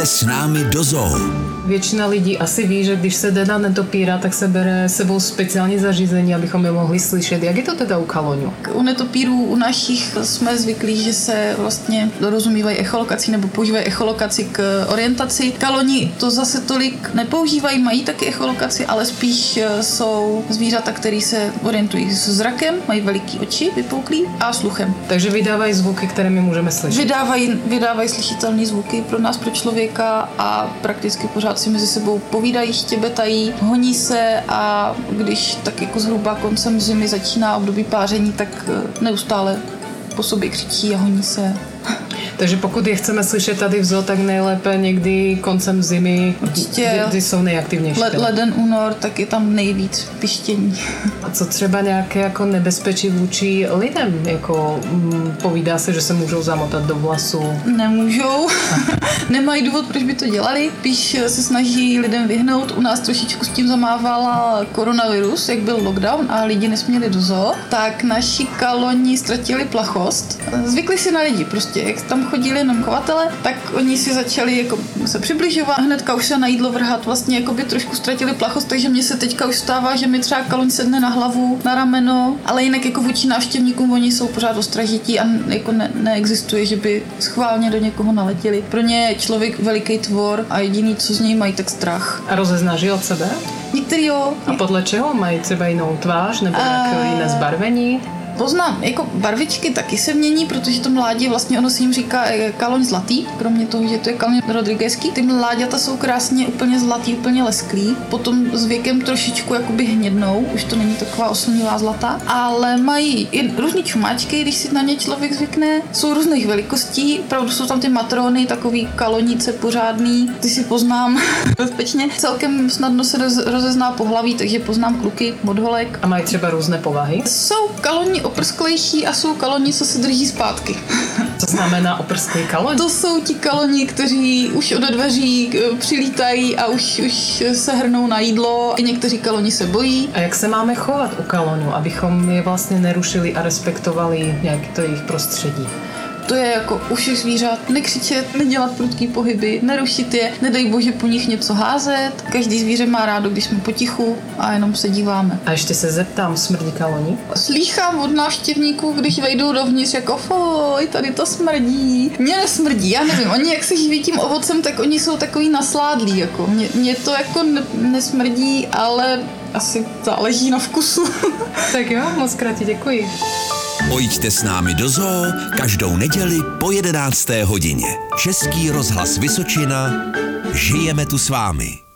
Pojďte s námi do zoo. Většina lidí asi ví, že když se jde na netopíra, tak se bere sebou speciální zařízení, abychom je mohli slyšet. Jak je to teda u kaloňů? U netopírů u našich jsme zvyklí, že se vlastně dorozumívají echolokací nebo používají echolokaci k orientaci. Kaloni to zase tolik nepoužívají, mají taky echolokaci, ale spíš eh, jsou zvířata, které se orientují s zrakem, mají veliký oči, vypouklý a sluchem. Takže vydávají zvuky, které my můžeme slyšet. Vydávají, vydávají slyšitelné zvuky pro nás, pro člověka a prakticky pořád si mezi sebou povídají, štěbetají, honí se a když tak jako zhruba koncem zimy začíná období páření, tak eh, neustále po sobě křičí a honí se. Takže pokud je chceme slyšet tady v zoo, tak nejlépe někdy koncem zimy, Určitě. kdy, jsou nejaktivnější. Le, leden, únor, tak je tam nejvíc pištění. A co třeba nějaké jako nebezpečí vůči lidem? Jako mm, povídá se, že se můžou zamotat do vlasu. Nemůžou, nemají důvod, proč by to dělali. Píš se snaží lidem vyhnout. U nás trošičku s tím zamávala koronavirus, jak byl lockdown a lidi nesměli do zoo, tak naši kaloni ztratili plachost. Zvykli si na lidi prostě, jak tam chodili jenom chovatele, tak oni si začali jako se přibližovat, hnedka už se na jídlo vrhat, vlastně jako by trošku ztratili plachost, takže mně se teďka už stává, že mi třeba kaloň sedne na hlavu, na rameno, ale jinak jako vůči návštěvníkům oni jsou pořád ostražití a jako ne, neexistuje, že by schválně do někoho naletěli. Pro ně je člověk veliký tvor a jediný, co z něj mají, tak strach. A rozeznáš od sebe? Některý jo, A podle čeho? Mají třeba jinou tvář nebo nějaké A- jiné zbarvení? Poznám, jako barvičky taky se mění, protože to mládě vlastně ono se jim říká eh, kaloň zlatý, kromě toho, že to je kaloň rodriguezský. Ty mláďata jsou krásně úplně zlatý, úplně lesklý, potom s věkem trošičku jakoby hnědnou, už to není taková oslnivá zlata, ale mají i různé čumáčky, když si na ně člověk zvykne, jsou různých velikostí, opravdu jsou tam ty matrony, takový kalonice pořádný, ty si poznám bezpečně. Celkem snadno se roz, rozezná pohlaví, takže poznám kluky od holek. A mají třeba různé povahy? Jsou kaloni oprsklejší a jsou kaloni, co se drží zpátky. Co znamená oprsklý kaloň? To jsou ti kaloni, kteří už ode dveří eh, přilítají a už, už se hrnou na jídlo. I někteří kaloni se bojí. A jak se máme chovat u kaloňů, abychom je vlastně nerušili a respektovali nějaké to jejich prostředí? To je jako u všech zvířat. Nekřičet, nedělat prudký pohyby, nerušit je, nedej bože po nich něco házet. Každý zvíře má rádo, když jsme potichu a jenom se díváme. A ještě se zeptám, smrdí kaloní? Slýchám od návštěvníků, když vejdou dovnitř, jako foj, tady to smrdí. Mně nesmrdí, já nevím, oni jak se živí tím ovocem, tak oni jsou takový nasládlí, jako. Mně, mně to jako ne, nesmrdí, ale asi záleží na vkusu. Tak jo, moc krát ti děkuji. Pojďte s námi do zoo každou neděli po 11. hodině. Český rozhlas Vysočina. Žijeme tu s vámi.